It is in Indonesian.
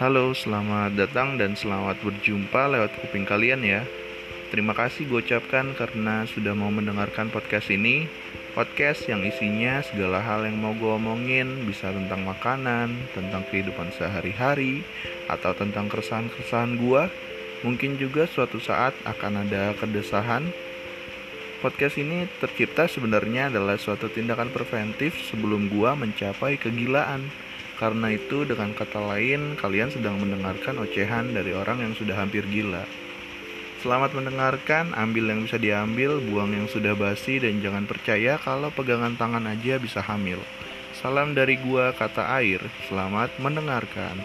Halo, selamat datang dan selamat berjumpa lewat kuping kalian ya. Terima kasih gue ucapkan karena sudah mau mendengarkan podcast ini. Podcast yang isinya segala hal yang mau gue omongin, bisa tentang makanan, tentang kehidupan sehari-hari, atau tentang keresahan-keresahan gue. Mungkin juga suatu saat akan ada kedesahan. Podcast ini tercipta sebenarnya adalah suatu tindakan preventif sebelum gua mencapai kegilaan. Karena itu, dengan kata lain, kalian sedang mendengarkan ocehan dari orang yang sudah hampir gila. Selamat mendengarkan, ambil yang bisa diambil, buang yang sudah basi, dan jangan percaya kalau pegangan tangan aja bisa hamil. Salam dari gua, kata air. Selamat mendengarkan.